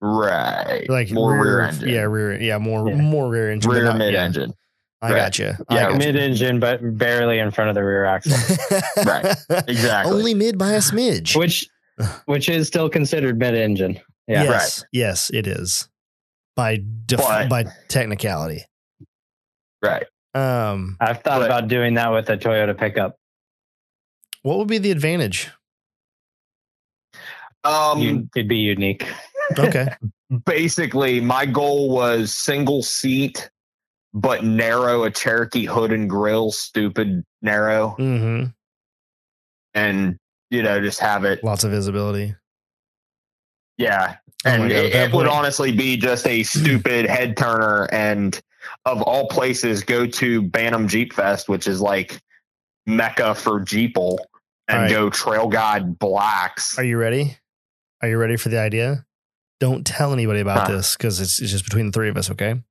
Right, Like more rear, engine, Yeah, rear. Yeah, more Yeah. more rear engine. but rear not- mid yeah, engine. I Right. gotcha. Yeah, I gotcha. Mid engine, but barely in front of the rear axle, Right. Exactly. Only mid by a smidge. which which is still considered mid engine. Yeah. Yes. Yes, it is. By def- But- by technicality. right. Um, I've thought But- about doing that with a Toyota pickup. what would be the advantage? Um, it'd be unique. Okay. basically, my goal was single seat, but narrow a Cherokee hood and grill, stupid narrow, mm-hmm. and you know just have it. Lots of visibility. Yeah, Oh and God, it, it would honestly be just a stupid head turner and of all places go to bantam jeep fest which is like mecca for jeeple and right. go trail guide blacks Are you ready? Are you ready for the idea? Don't tell anybody about Huh. this because it's, it's just between the three of us. Okay.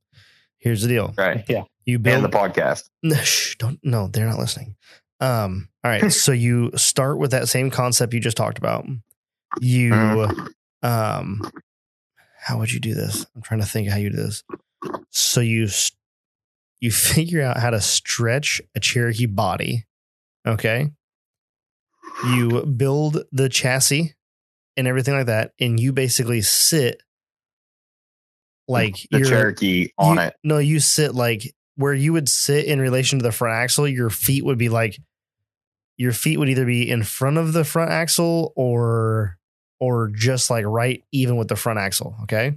Here's the deal. right Yeah. You and build the podcast No, shh, don't no, they're not listening. Um, all right, so you start with that same concept you just talked about. You Mhm. um how would you do this? I'm trying to think how you do this. So you you figure out how to stretch a Cherokee body. Okay? You build the chassis and everything like that and you basically sit like the cherokee on you- it No, you sit like where you would sit in relation to the front axle. Your feet would be like your feet would either be in front of the front axle or or just like right even with the front axle. Okay.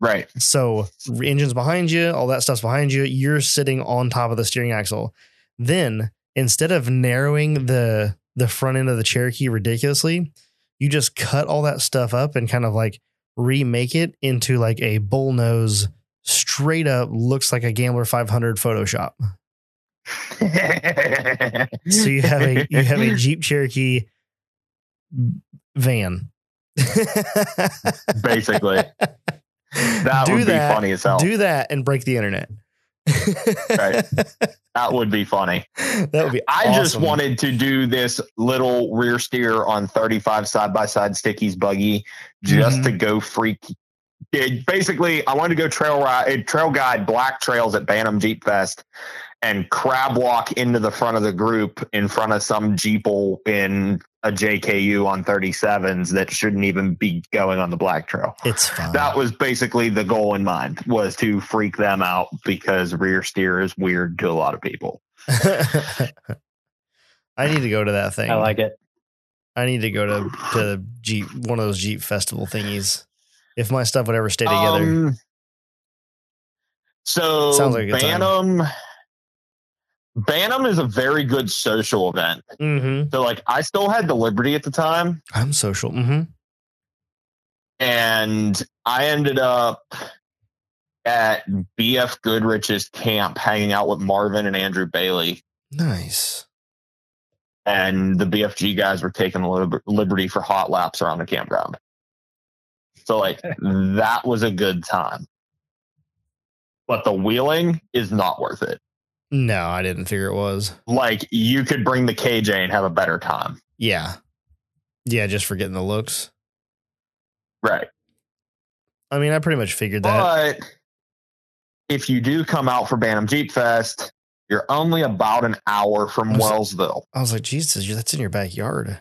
right So engines behind you, all that stuff's behind you. You're sitting on top of the steering axle. Then instead of narrowing the the front end of the Cherokee ridiculously, you just cut all that stuff up and kind of like remake it into like a bull nose, straight up looks like a Gambler 500 Photoshop. So you have a you have a Jeep Cherokee van. basically that do would be funny as hell Do that and break the internet. Right. that would be funny That would be. I just wanted to do this little rear steer on 35 side by side stickies buggy just Mhm. to go freak. It, basically, I wanted to go trail ride, trail guide black trails at Bantam Jeep Fest and crab walk into the front of the group in front of some Jeeple in a JKU on 37s that shouldn't even be going on the black trail. It's fine. That was basically the goal in mind was to freak them out because rear steer is weird to a lot of people. I need to go to that thing. I like it. I need to go to to Jeep one of those Jeep festival thingies. If my stuff would ever stay together, Um, so Sounds like a good time. Bantam, is a very good social event. Mm-hmm. So like I still had the Liberty at the time I'm social. Mm-hmm. and I ended up at BF Goodrich's camp hanging out with Marvin and Andrew Bailey. Nice. And the BFG guys were taking the Liberty for hot laps around the campground. So like that was a good time. But the wheeling is not worth it. No, I didn't figure it was. Like you could bring the KJ and have a better time. Yeah. Yeah, just for getting the looks. Right. I mean, I pretty much figured that. But if you do come out for Bantam Jeep Fest, you're only about an hour from it- Wellsville. I was like, Jesus, that's in your backyard.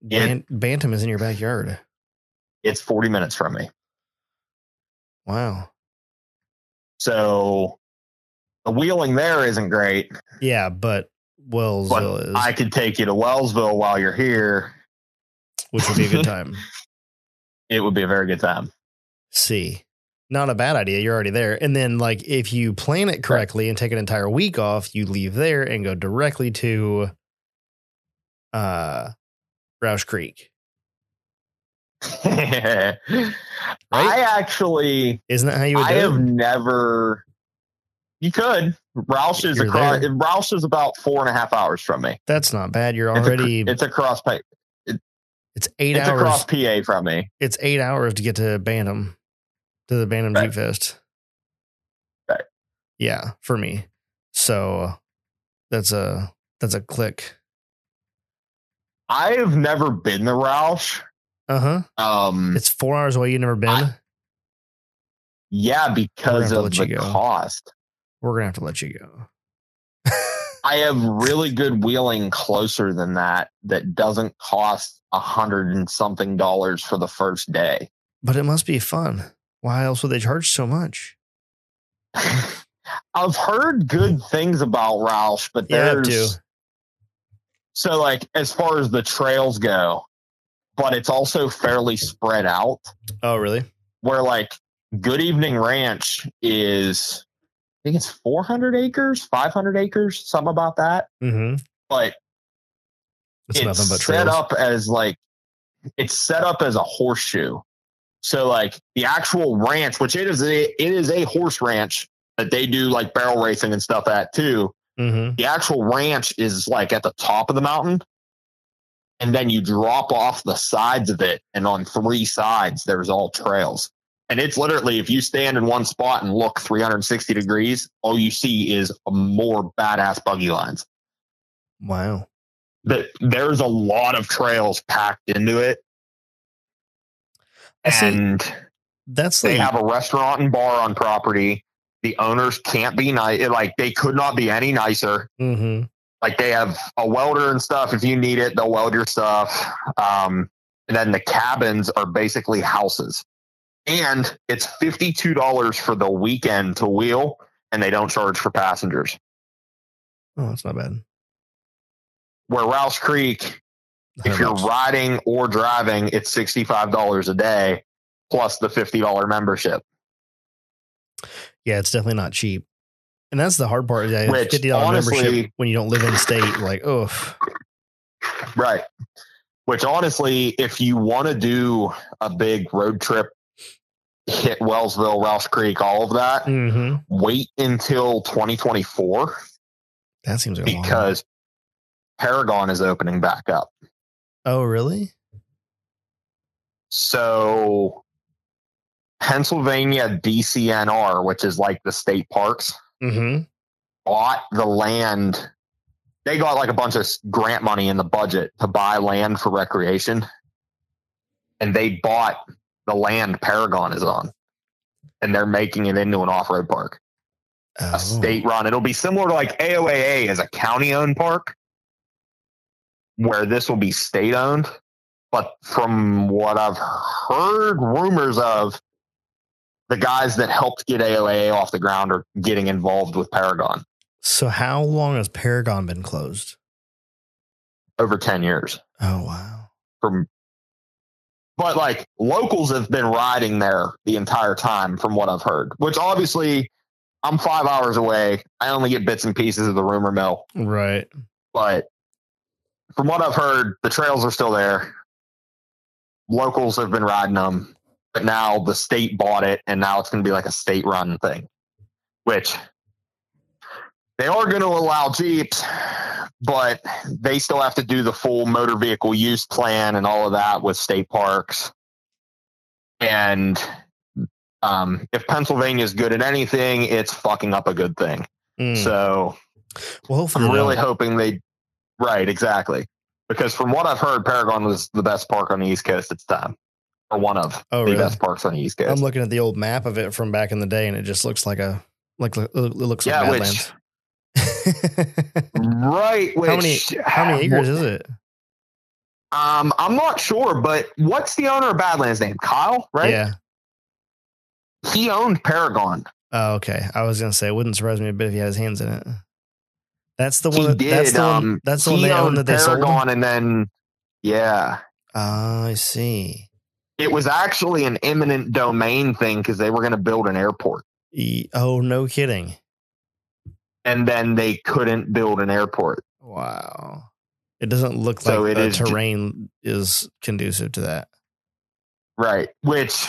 Yeah. Ban- Bantam is in your backyard. It's 40 minutes from me. Wow. So the wheeling there isn't great. Yeah, but Wellsville is, I could take you to Wellsville while you're here. which would be a good time. It would be a very good time. See, not a bad idea. You're already there. And then, like, if you plan it correctly and take an entire week off, you leave there and go directly to uh Rausch Creek. I actually, Isn't that how you would I have it? never. You could. Rausch is You're across. there. Rausch is about four and a half hours from me. That's not bad. You're already. It's, a, it's across. pa- it's eight It's hours. across PA from me. It's eight hours to get to Bantam, to the Bantam Right. Jeep Fest. Right. Yeah, for me. So that's a that's a click. I have never been to Rausch. Uh huh. Um, It's four hours away. You've never been. I- yeah, because of the cost. We're gonna have to let you go. I have really good wheeling closer than that that doesn't cost a hundred and something dollars for the first day. but it must be fun. Why else would they charge so much? I've heard good things about Rausch, but Yeah, there's so like as far as the trails go, but it's also fairly spread out. Oh, really? Where like Good Evening Ranch is, think it's 400 acres, 500 acres, something about that. Mm-hmm. But It's, it's but set up as like it's set up as a horseshoe. So like the actual ranch, which it is a it is a horse ranch that they do like barrel racing and stuff at too. Mm-hmm. The actual ranch is like at the top of the mountain. And then you drop off the sides of it, and on three sides there's all trails. And it's literally if you stand in one spot and look 360 degrees, all you see is more badass buggy lines Wow. that there's a lot of trails packed into it. I see. And That's they like have a restaurant and bar on property. The owners can't be nice. Like they could not be any nicer. mm-hmm. Like they have a welder and stuff. If you need it, they'll weld your stuff. Um, and then the cabins are basically houses. And it's $52 for the weekend to wheel, and they don't charge for passengers. Oh, that's not bad. Where Rausch Creek, if you're $100. riding or driving, it's $65 a day plus the $50 membership. Yeah, it's definitely not cheap. And that's the hard part. Yeah, Which, fifty dollars honestly- membership when you don't live in state. Like, oof Right. Which honestly, if you want to do a big road trip, hit Wellsville, Rausch Creek, all of that, hmm wait until 2024 that seems like a because Paragon is opening back up. Oh, really? So Pennsylvania DCNR, which is like the state parks, Mm-hmm. bought the land. They got like a bunch of grant money in the budget to buy land for recreation. And they bought the land Paragon is on. And they're making it into an off road park, Oh. a state run. It'll be similar to like AOAA as a county owned park, where this will be state owned. But from what I've heard rumors of, the guys that helped get AOAA off the ground are getting involved with Paragon. So how long has Paragon been closed? over 10 years Oh wow. from but like locals have been riding there the entire time from what I've heard, which obviously I'm five hours away. I only get bits and pieces of the rumor mill, Right. but from what I've heard, the trails are still there. Locals have been riding them, but now the state bought it, and now it's going to be like a state run thing, which they are going to allow Jeeps, but they still have to do the full motor vehicle use plan and all of that with state parks. And um, if Pennsylvania is good at anything, it's fucking up a good thing. Mm. So well, I'm really hoping they. Right, exactly. Because from what I've heard, Paragon was the best park on the East Coast at the time, or one of Oh, the really? best parks on the East Coast. I'm looking at the old map of it from back in the day, and it just looks like a like it looks like Yeah, which- Badlands. Right. Which, how many how many acres is it? Um, I'm not sure, but what's the owner of Badlands name? Kyle, right? Yeah. He owned Paragon. Oh, okay. I was gonna say it wouldn't surprise me a bit if he had his hands in it. That's the He one. did. that's the one. um, That's the one he they own owned that they sold. And then yeah, Oh, I see. it was actually an eminent domain thing because they were going to build an airport, E- oh, no kidding. And then they couldn't build an airport. Wow. It doesn't look So like the is terrain is conducive to that. Right. Which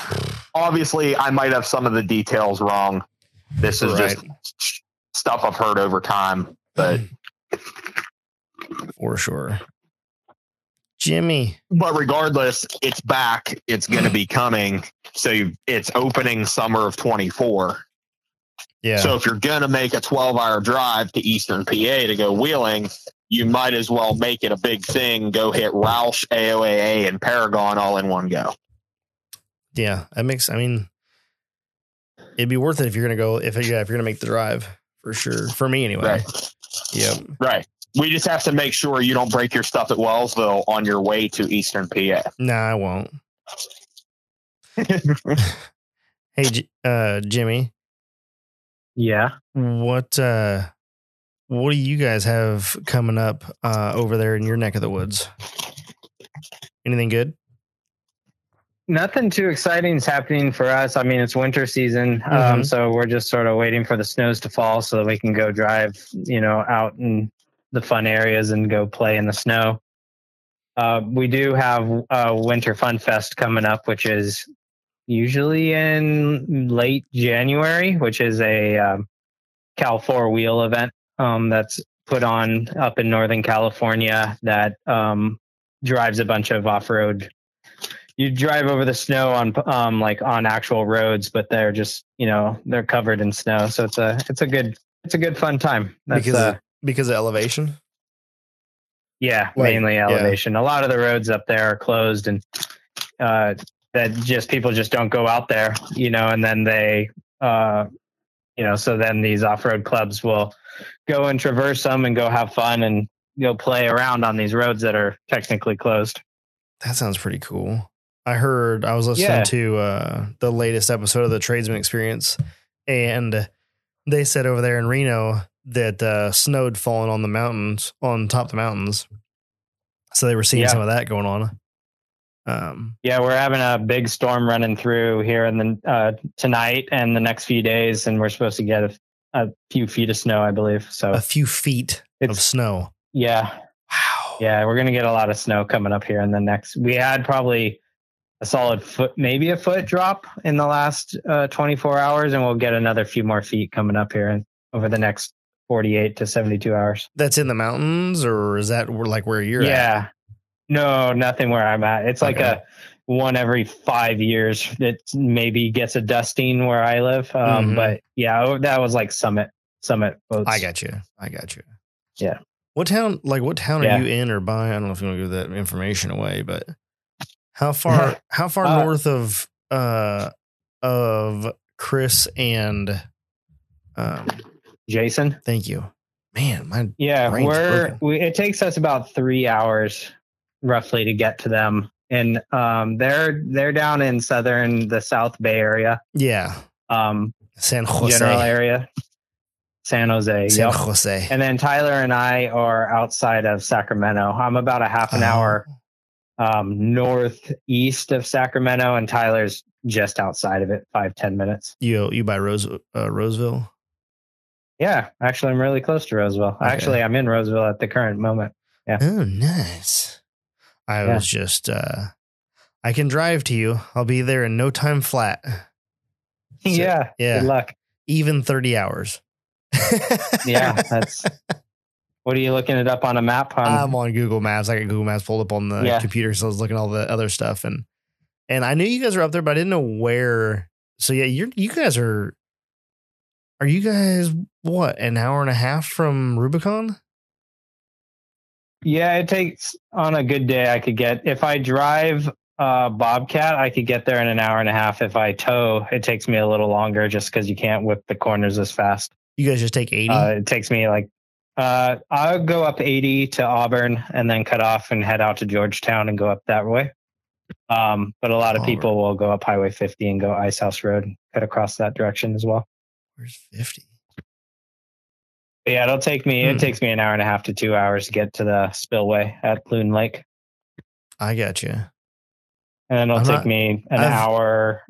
obviously I might have some of the details wrong. This is Right. just stuff I've heard over time. But For sure. Jimmy. but regardless, it's back. It's going to be coming. So it's opening summer of 24. Yeah. So if you're going to make a 12 hour drive to Eastern PA to go wheeling, you might as well make it a big thing. Go hit Rausch, AOAA, and Paragon all in one go. yeah. That makes I mean it'd be worth it if you're gonna go if yeah, if you're gonna make the drive for sure. For me anyway. Right. Yep. Right. We just have to make sure you don't break your stuff at Wellsville on your way to Eastern PA. Nah, I won't. Hey uh Jimmy, Yeah. what uh what do you guys have coming up uh over there in your neck of the woods? Anything good? Nothing too exciting is happening for us. I mean, it's winter season, um, so we're just sort of waiting for the snows to fall so that we can go drive, you know, out in the fun areas and go play in the snow. Uh, we do have uh, Winter Fun Fest coming up, which is usually in late January, which is a um, Cal Four Wheel event um, that's put on up in Northern California that um, drives a bunch of off road you drive over the snow on um like on actual roads but they're just you know they're covered in snow so it's a it's a good it's a good fun time that's because uh, because of elevation? yeah Like, mainly yeah. elevation a lot of the roads up there are closed and uh that just people just don't go out there you know and then they uh you know so then these off-road clubs will go and traverse them and go have fun and go play around on these roads that are technically closed That sounds pretty cool. I heard I was listening Yeah. to uh, the latest episode of the Tradesman Experience, and they said over there in Reno that uh, snow had fallen on the mountains, on top of the mountains. So they were seeing Yeah. some of that going on. Um, Yeah, we're having a big storm running through here in the uh, tonight and the next few days, and we're supposed to get a, a few feet of snow, I believe. So a few feet of snow. yeah, Wow. yeah, we're gonna get a lot of snow coming up here in the next. We had probably a solid foot, maybe a foot drop in the last uh, 24 hours, and we'll get another few more feet coming up here over the next 48 to 72 hours. That's in the mountains, or is that like where you're at? No, nothing where I'm at. It's like Okay. a one every five years that maybe gets a dusting where I live. Um, Mhm. But yeah, oh, that was like summit summit boats. I got you. I got you. Yeah. What town? Like what town Yeah. are you in or by? I don't know if you want to give that information away, but how far? how far Uh, north of uh of Chris and um? Jason. Thank you, man. My Yeah, we're we, it takes us about three hours roughly to get to them, and um, they're they're down in southern the South Bay area, yeah, um, San Jose. general area, San Jose. San yep. Jose. And then Tyler and I are outside of Sacramento. I'm about a half an Oh. hour um, northeast of Sacramento, and Tyler's just outside of it, five ten minutes. You you by Rose uh, Roseville? Yeah, actually, I'm really close to Roseville. Okay. Actually, I'm in Roseville at the current moment. Yeah. Oh, nice. I Yeah. was just, uh, I can drive to you. I'll be there in no time flat. So, yeah, yeah. Good luck. Even 30 hours. Yeah, that's. What are you looking it up on a map? On, I'm on Google Maps. I got Google Maps pulled up on the Yeah. computer, so I was looking at all the other stuff and and I knew you guys were up there, but I didn't know where. So yeah, you're you guys are. Are you guys what an hour and a half from Rubicon? Yeah, it takes on a good day. I could get if I drive uh, Bobcat, I could get there in an hour and a half. If I tow, it takes me a little longer just because you can't whip the corners as fast. You guys just take eighty. Uh, it takes me like uh, I'll go up eighty to Auburn and then cut off and head out to Georgetown and go up that way. Um, but a lot of Auburn. people will go up Highway 50 and go Ice House Road, cut across that direction as well. Where's 50? Yeah, it'll take me. Hmm. It takes me an hour and a half to two hours to get to the spillway at Loon Lake, I got you. and then it'll I'm take not- me an I've- hour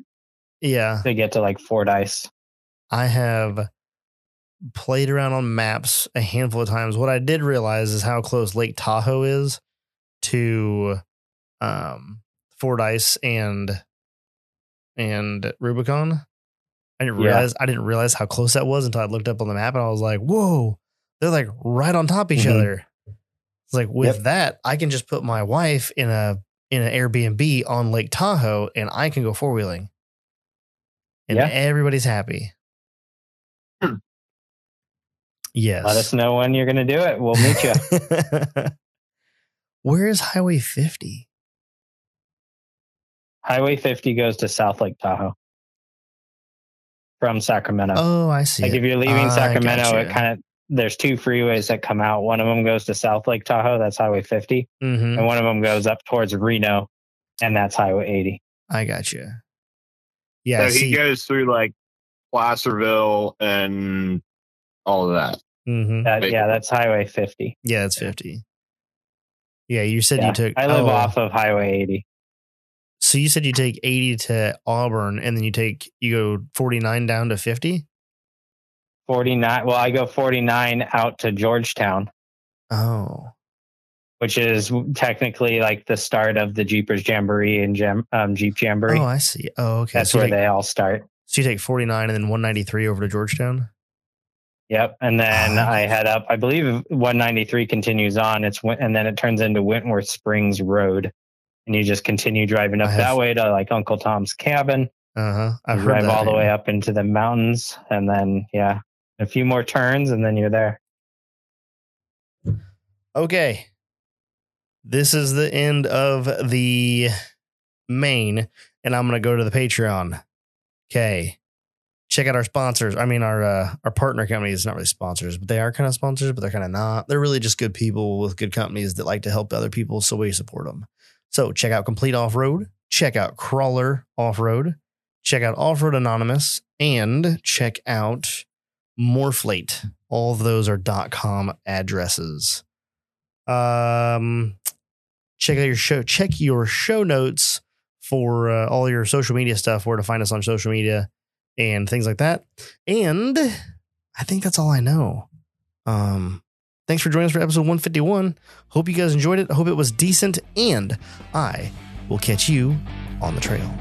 Yeah, to get to like Fordyce. I have played around on maps a handful of times. What I did realize is how close Lake Tahoe is to um, Fordyce and and Rubicon. I didn't Yeah. realize I didn't realize how close that was until I looked up on the map and I was like, "Whoa, they're like right on top of each Mhm. other." It's like with Yep. that, I can just put my wife in a in an Airbnb on Lake Tahoe and I can go four wheeling, and Yeah. everybody's happy. Hmm. Yes. Let us know when you're going to do it. We'll meet you. Where is Highway 50? Highway 50 goes to South Lake Tahoe from Sacramento. Oh, I see. like it. if you're leaving I Sacramento, gotcha. it kind of there's two freeways that come out. One of them goes to South Lake Tahoe, that's Highway 50, Mhm. and one of them goes up towards Reno, and that's Highway 80. I got you. Yeah. so see, he goes through like Placerville and all of that. mhm. That, yeah, that's Highway 50. Yeah, it's 50. Yeah, you said Yeah, you took. I live oh, off of Highway 80. So you said you take 80 to Auburn and then you take, you go 49 down to 50? 49. Well, I go 49 out to Georgetown, Oh. which is technically like the start of the Jeepers Jamboree and Jam, um, Jeep Jamboree. Oh, I see. Oh, okay. that's so, where take, they all start. so you take 49 and then 193 over to Georgetown? Yep, and then Ah. I head up. I believe 193 continues on. It's and then it turns into Wentworth Springs Road, and you just continue driving up have- that way to like Uncle Tom's cabin. Uh huh. I've drive all the way up into the mountains, and then yeah, a few more turns, and then you're there. Okay. This is the end of the main, and I'm going to go to the Patreon. Okay. Check out our sponsors. I mean, our uh, our partner companies, not really sponsors, but they are kind of sponsors, but they're kind of not. They're really just good people with good companies that like to help other people, so we support them. So check out Complete Off Road, check out Crawler Off Road, check out Off Road Anonymous, and check out MORRFlate. All of those are .com addresses. Um, check out your show. Check your show notes for uh, all your social media stuff. Where to find us on social media and things like that. And I think that's all I know. Um, thanks for joining us for episode 151. Hope you guys enjoyed it. I hope it was decent, and I will catch you on the trail.